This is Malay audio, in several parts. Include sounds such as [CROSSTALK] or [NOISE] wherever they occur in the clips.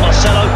Marcelo.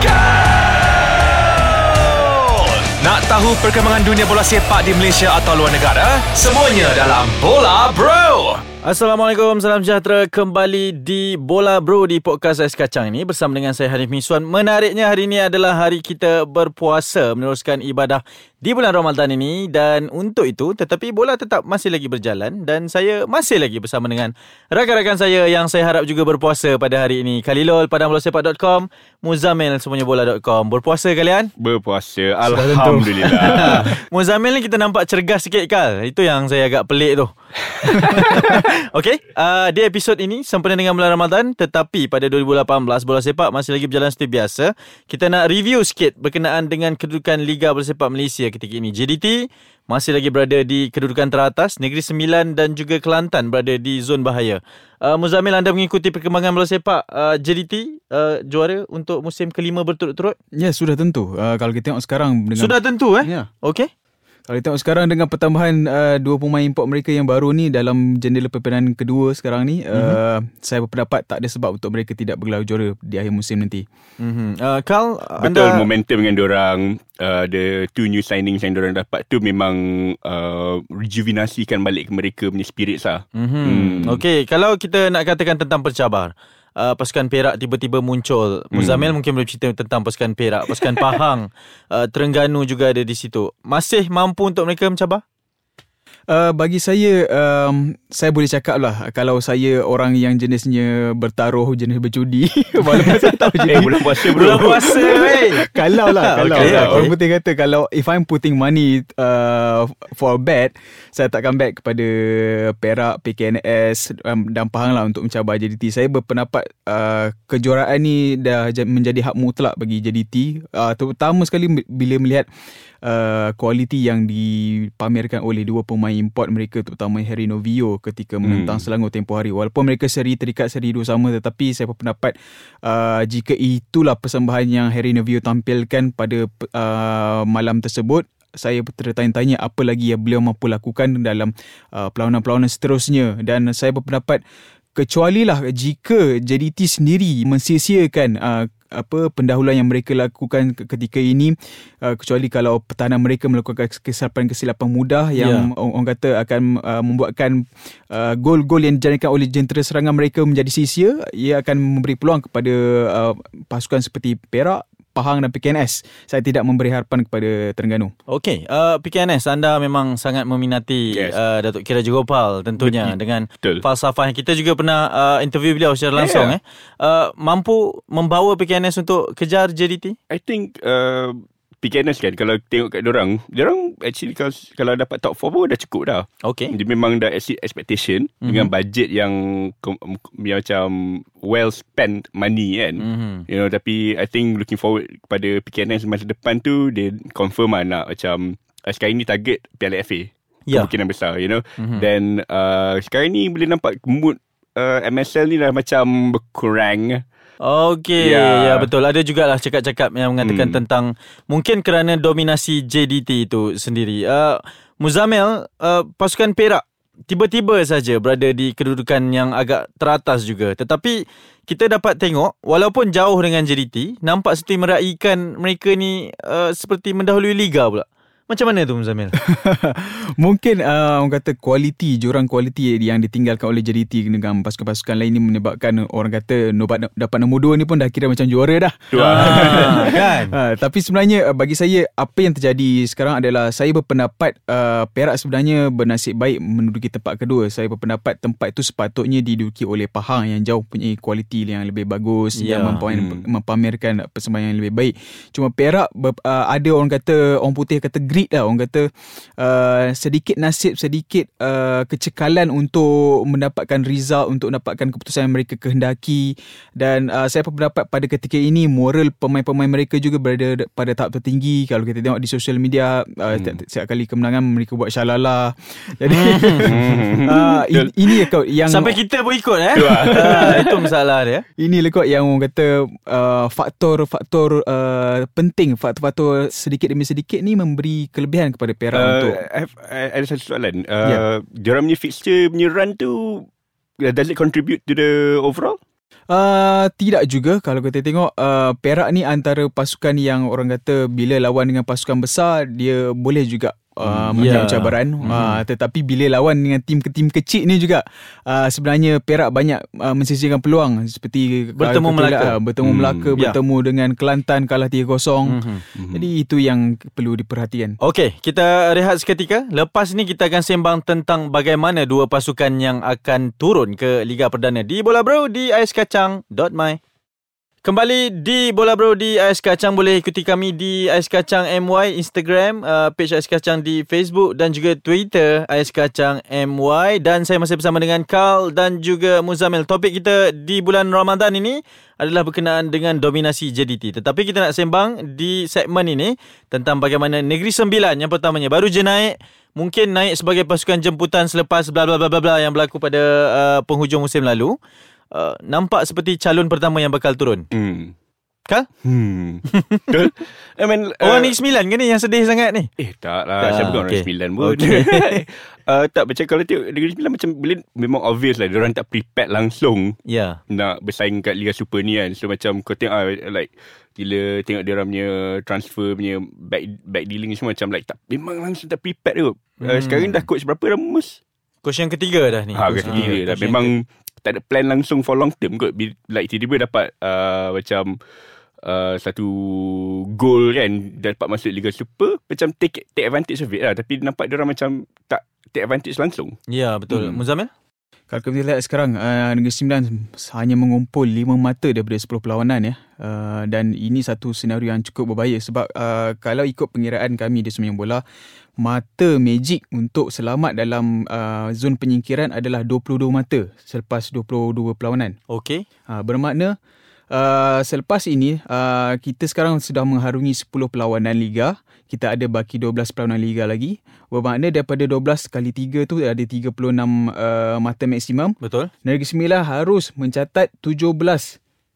Nak tahu perkembangan dunia bola sepak di Malaysia atau luar negara? Semuanya dalam Bola Bro. Assalamualaikum, salam sejahtera kembali di Bola Bro di podcast Ais Kacang ini bersama dengan saya Hanif Miswan. Menariknya hari ini adalah hari kita berpuasa meneruskan ibadah di bulan Ramadan ini dan untuk itu tetapi bola tetap masih lagi berjalan dan saya masih lagi bersama dengan rakan-rakan saya yang saya harap juga berpuasa pada hari ini. Khalilul padangbolasepak.com, Muzamil semuanya bola.com. Berpuasa kalian? Berpuasa Alhamdulillah [LAUGHS] Muzamil ni kita nampak cergas sikit Kal. Itu yang saya agak pelik tu. [LAUGHS] [LAUGHS] Okey, uh, di episod ini sempena dengan bulan Ramadan tetapi pada 2018 bola sepak masih lagi berjalan seperti biasa. Kita nak review sikit berkenaan dengan kedudukan Liga Bola Sepak Malaysia ketika ini. JDT masih lagi berada di kedudukan teratas, Negeri Sembilan dan juga Kelantan berada di zon bahaya. Uh, Muzamil anda mengikuti perkembangan bola sepak uh, JDT uh, juara untuk musim kelima berturut-turut? Ya, sudah tentu. Uh, kalau kita tengok sekarang dengan Sudah tentu eh? Ya. Okey. Kalau tengok sekarang dengan pertambahan uh, dua pemain import mereka yang baru ni dalam jendela perpindahan kedua sekarang ni, mm-hmm. uh, saya berpendapat tak ada sebab untuk mereka tidak bergelar juara di akhir musim nanti. Mm-hmm. Uh, Carl, Betul anda momentum dengan diorang uh, The two new signings yang diorang dapat tu Memang uh, Rejuvenasikan balik mereka punya spirits lah Mm-hmm. Hmm. Okey, kalau kita nak katakan tentang pencabar, uh, pasukan Perak tiba-tiba muncul. Muzamil mungkin boleh cerita tentang pasukan Perak, pasukan Pahang, [LAUGHS] uh, Terengganu juga ada di situ. Masih mampu untuk mereka mencabar? Uh, bagi saya, um, saya boleh cakap lah kalau saya orang yang jenisnya bertaruh, jenis berjudi. [LAUGHS] Walaupun saya tak berjudi. Eh bulan puasa bro Bulan puasa, [LAUGHS] weh. kalau lah kalau Okay, lah. okay. orang putih kata kalau if I'm putting money uh, for a bet saya takkan bet kepada Perak PKNS um, dan Pahang lah untuk mencabar JDT saya berpendapat uh, kejuaraan ni dah ja- menjadi hak mutlak bagi JDT uh, terutama sekali bila melihat uh, kualiti yang dipamerkan oleh dua pemain import mereka terutama Harry Novio ketika menentang Hmm. Selangor tempoh hari walaupun mereka seri terikat seri dua sama tetapi saya berpendapat uh, jika itulah persembahan yang Harry Novio tampilkan pada uh, malam tersebut saya tertanya-tanya apa lagi yang beliau mampu lakukan dalam uh, perlawanan-perlawanan seterusnya dan saya berpendapat kecuali lah jika JDT sendiri mensia-siakan uh, apa pendahuluan yang mereka lakukan ke- ketika ini uh, kecuali kalau pertahanan mereka melakukan kesilapan-kesilapan mudah yang Ya. orang, orang kata akan uh, membuatkan uh, gol-gol yang dijalankan oleh jentera serangan mereka menjadi sia-sia ia akan memberi peluang kepada uh, pasukan seperti Perak Pahang dan PKNS saya tidak memberi harapan kepada Terengganu Okey, uh, PKNS anda memang sangat meminati Yes. uh, Datuk Kira Jogopal tentunya Betul. dengan Betul. falsafah yang kita juga pernah uh, interview beliau secara langsung Yeah. eh. Uh, mampu membawa PKNS untuk kejar JDT? I think uh, PKNS kan Kalau tengok kat diorang Diorang actually Kalau, kalau dapat top 4 pun dah cukup dah Okey. Dia memang dah exceed expectation mm-hmm. Dengan budget yang Yang macam Well spent money kan Mhm. You know Tapi I think looking forward Kepada PKNS masa depan tu Dia confirm lah nak macam uh, Sekarang ni target Piala FA Ya. Kemungkinan besar you know Mhm. Then uh, Sekarang ni boleh nampak Mood uh, MSL ni dah macam Berkurang Okey, ya. Ya. betul. Ada jugalah cakap-cakap yang mengatakan Hmm. tentang mungkin kerana dominasi JDT itu sendiri. Uh, Muzamil, uh, pasukan Perak tiba-tiba saja berada di kedudukan yang agak teratas juga. Tetapi kita dapat tengok walaupun jauh dengan JDT, nampak seperti meraihkan mereka ni uh, seperti mendahului liga pula. Macam mana tu Muzamil? [LAUGHS] Mungkin uh, orang kata kualiti, jurang kualiti yang ditinggalkan oleh JDT dengan pasukan-pasukan lain ni menyebabkan orang kata nobat dapat nombor dua ni pun dah kira macam juara dah. ah, kan? Uh, [LAUGHS] tapi sebenarnya uh, bagi saya apa yang terjadi sekarang adalah saya berpendapat uh, Perak sebenarnya bernasib baik menduduki tempat kedua. Saya berpendapat tempat itu sepatutnya diduduki oleh Pahang yang jauh punya kualiti yang lebih bagus Ya. yang mempamer, Hmm. mempamerkan persembahan yang lebih baik. Cuma Perak ber, uh, ada orang kata orang putih kata greed lah orang kata uh, sedikit nasib sedikit uh, kecekalan untuk mendapatkan result untuk mendapatkan keputusan yang mereka kehendaki. Dan uh, saya berpendapat pada ketika ini moral pemain-pemain mereka juga berada pada tahap tertinggi. Kalau kita tengok di social media uh, hmm. setiap kali kemenangan mereka buat syalala [LAUGHS] jadi [LAUGHS] uh, in, ini kau yang Sampai kita pun ikut eh. [LAUGHS] Ah, itu masalah dia. ini lah kot yang orang kata uh, faktor-faktor uh, penting faktor-faktor sedikit demi sedikit ni memberi kelebihan kepada Perak uh, untuk I have, I, ada satu soalan. Uh, yeah. Diorang punya fixture punya run tu, uh, does it contribute to the overall? Uh, tidak juga kalau kita tengok uh, Perak ni antara pasukan yang orang kata bila lawan dengan pasukan besar dia boleh juga uh, menghadapi Ya. cabaran Mhm. uh, tetapi bila lawan dengan tim tim kecil ni juga uh, sebenarnya Perak banyak uh, mensisihkan peluang seperti Bertemu kita Melaka. uh, bertemu Hmm, Melaka ya. bertemu dengan Kelantan kalah 3-0 Mhm. jadi itu yang perlu diperhatikan Okey, kita rehat seketika. Lepas ni kita akan sembang tentang bagaimana dua pasukan yang akan turun ke Liga Perdana di Bola Bro di aiskacang.my. Kembali di Bola Bro di Ais Kacang boleh ikuti kami di Ais Kacang MY Instagram, uh, page Ais Kacang di Facebook dan juga Twitter Ais Kacang MY dan saya masih bersama dengan Carl dan juga Muzamil. Topik kita di bulan Ramadan ini adalah berkenaan dengan dominasi JDT. Tetapi kita nak sembang di segmen ini tentang bagaimana Negeri Sembilan yang pertamanya baru je naik mungkin naik sebagai pasukan jemputan selepas bla bla bla bla yang berlaku pada uh, penghujung musim lalu. Uh, nampak seperti calon pertama yang bakal turun. Hmm. Kal? Hmm. [LAUGHS] Betul. I mean, Orang uh, Negeri Sembilan ke ni yang sedih sangat ni? Eh tak lah Tak, Saya bukan orang okay. sembilan pun Okay. [LAUGHS] uh, Tak macam kalau tengok Negeri Sembilan macam boleh Memang obvious lah Diorang tak prepared langsung Ya. Nak bersaing kat Liga Super ni kan So macam kau tengok ah, Like Bila tengok diorang punya Transfer punya Back, back dealing semua Macam like tak Memang langsung tak prepared tu hmm. uh, Hmm. Sekarang dah coach berapa dah Mus? Coach yang ketiga dah ni. Ha, Coach kata kira dah. Memang tak ada plan langsung for long term kot. Bila- Like tiba-tiba dapat uh, macam uh, satu goal kan. Dapat masuk Liga Super. Macam take take advantage of it lah. Tapi nampak dia orang macam tak take advantage langsung. Ya, betul. Hmm. Muzamil? Kalau kita lihat sekarang uh, Negeri Sembilan hanya mengumpul 5 mata daripada 10 perlawanan ya. Uh, dan ini satu senario yang cukup berbahaya sebab uh, kalau ikut pengiraan kami di Semenyo Bola mata magic untuk selamat dalam uh, zon penyingkiran adalah 22 mata selepas 22 perlawanan. Okey. Ha, bermakna uh, selepas ini uh, kita sekarang sudah mengharungi 10 perlawanan liga. Kita ada baki 12 perlawanan liga lagi. Bermakna daripada 12 kali 3 tu ada 36 uh, mata maksimum. Betul. Negeri Sembilan harus mencatat 17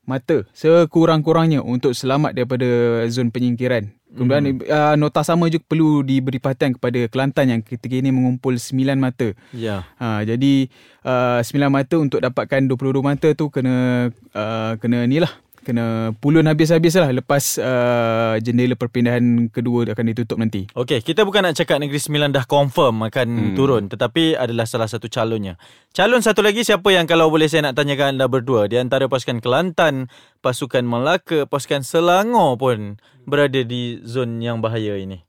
mata sekurang-kurangnya untuk selamat daripada zon penyingkiran. Kemudian uh, nota sama juga perlu diberi perhatian kepada Kelantan yang ketika ini mengumpul 9 mata. Ya. Ha, jadi uh, 9 mata untuk dapatkan 22 mata tu kena uh, kena ni lah kena pulun habis-habis lah lepas uh, jendela perpindahan kedua akan ditutup nanti. Okey, kita bukan nak cakap Negeri Sembilan dah confirm akan hmm. Turun. Tetapi adalah salah satu calonnya. Calon satu lagi siapa yang kalau boleh saya nak tanyakan anda berdua. Di antara pasukan Kelantan, pasukan Melaka, pasukan Selangor pun berada di zon yang bahaya ini.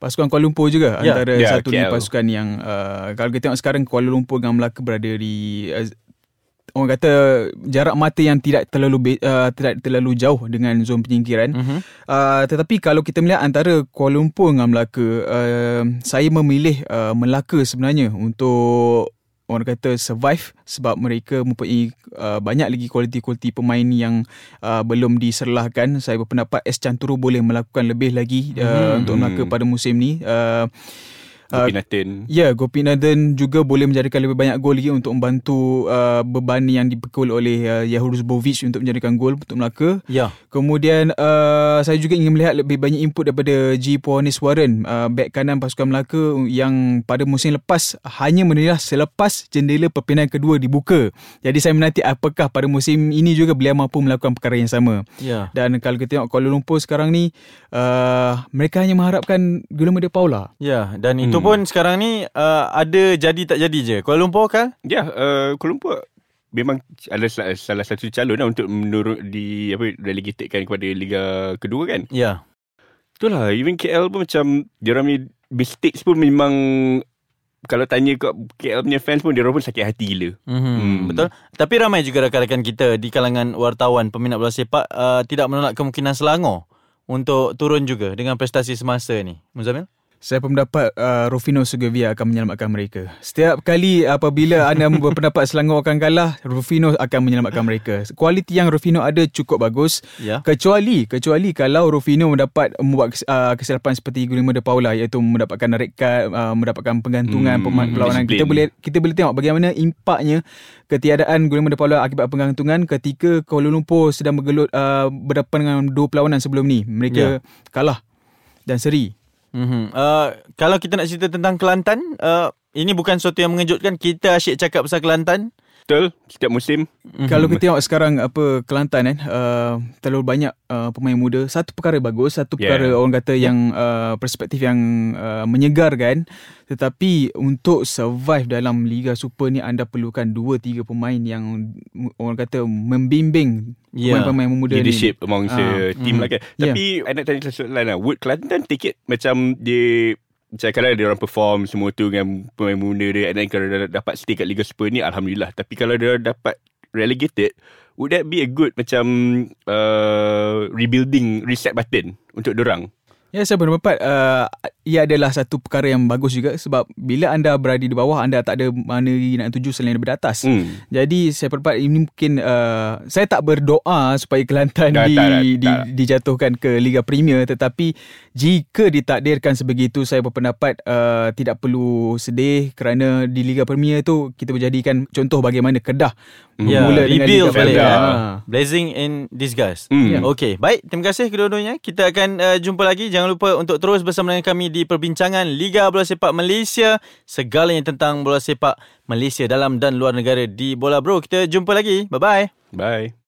Pasukan Kuala Lumpur juga Ya, antara ya, satu ni KL. pasukan yang uh, kalau kita tengok sekarang Kuala Lumpur dengan Melaka berada di uh, orang kata jarak mata yang tidak terlalu uh, tidak terlalu jauh dengan zon penyingkiran. Mm-hmm. Uh, tetapi kalau kita melihat antara Kuala Lumpur dengan Melaka, uh, saya memilih uh, Melaka sebenarnya untuk orang kata survive sebab mereka mempunyai uh, banyak lagi kualiti-kualiti pemain yang uh, belum diserlahkan. Saya berpendapat S Canturu boleh melakukan lebih lagi uh, Hmm. untuk Melaka pada musim ni. Uh, Uh, Kopi Nathan. Ya, Gopinathan juga boleh menjadikan lebih banyak gol lagi untuk membantu uh, beban yang dipikul oleh uh, Yahurus Bovic untuk menjadikan gol untuk Melaka. Ya. Kemudian uh, saya juga ingin melihat lebih banyak input daripada G. Puanis Warren, uh, back kanan pasukan Melaka yang pada musim lepas hanya menilai selepas jendela perpindahan kedua dibuka. Jadi saya menanti apakah pada musim ini juga beliau mampu melakukan perkara yang sama. Ya. Dan kalau kita tengok Kuala Lumpur sekarang ni, uh, mereka hanya mengharapkan Guillermo de Paula. Ya, dan itu Hmm. Pun sekarang ni uh, ada jadi tak jadi je. Kuala Lumpur kan? Ya, uh, Kuala Lumpur memang ada salah, salah satu calon lah untuk menurut di apa relegatedkan kepada Liga kedua kan. Ya. Itulah even KL pun macam dia orang punya mistakes pun memang kalau tanya kat KL punya fans pun dia orang pun sakit hati gila. Mm-hmm. Hmm. Betul. Tapi ramai juga rakan-rakan kita di kalangan wartawan peminat bola sepak uh, tidak menolak kemungkinan Selangor untuk turun juga dengan prestasi semasa ni. Muzamil? Saya berpendapat uh, Rufino Sugavia akan menyelamatkan mereka. Setiap kali apabila anda [LAUGHS] berpendapat Selangor akan kalah, Rufino akan menyelamatkan mereka. Kualiti yang Rufino ada cukup bagus. Ya. Kecuali kecuali kalau Rufino mendapat membuat uh, kesilapan seperti Guillermo de Paula iaitu mendapatkan red card, uh, mendapatkan penggantungan Hmm, hmm, perlawanan. Kita boleh kita boleh tengok bagaimana impaknya ketiadaan Guillermo de Paula akibat penggantungan ketika Kuala Lumpur sedang bergelut uh, berdepan dengan dua perlawanan sebelum ni. Mereka kalah dan seri. Mm-hmm. Uh, kalau kita nak cerita tentang Kelantan, uh, ini bukan sesuatu yang mengejutkan. Kita asyik cakap pasal Kelantan. Betul Setiap musim Kalau kita tengok sekarang apa Kelantan kan uh, terlalu banyak uh, pemain muda. Satu perkara bagus, satu Yeah. perkara orang kata yang uh, perspektif yang uh, menyegarkan. Tetapi untuk survive dalam Liga Super ni anda perlukan dua tiga pemain yang mm, orang kata membimbing Yeah. pemain-pemain muda Leadership ni. amongst Ah, the team mhm. lah kan Yeah. Tapi I nak tanya soalan lah Would Kelantan take it Macam dia macam kalau dia orang perform semua tu dengan pemain muda dia and then kalau dia dapat stay kat Liga Super ni Alhamdulillah. Tapi kalau dia dapat relegated would that be a good macam uh, rebuilding reset button untuk orang Ya, saya berpendapat uh, ia adalah satu perkara yang bagus juga sebab bila anda berada di bawah anda tak ada mana nak tuju selain daripada atas. hmm. Jadi saya berpendapat ini mungkin uh, saya tak berdoa supaya Kelantan Tak, di, tak, tak, di, tak. dijatuhkan ke Liga Premier tetapi jika ditakdirkan sebegitu saya berpendapat uh, tidak perlu sedih kerana di Liga Premier tu kita berjadikan contoh bagaimana Kedah Ya, bermula dengan rebuild Liga balik. Premier. Ha. Blazing in disguise. Hmm. Ya. Okey, baik. Terima kasih kedua-duanya. Kita akan uh, jumpa lagi. Jangan lupa untuk terus bersama dengan kami di perbincangan Liga Bola Sepak Malaysia. Segalanya tentang bola sepak Malaysia dalam dan luar negara di Bola Bro. Kita jumpa lagi. Bye-bye. bye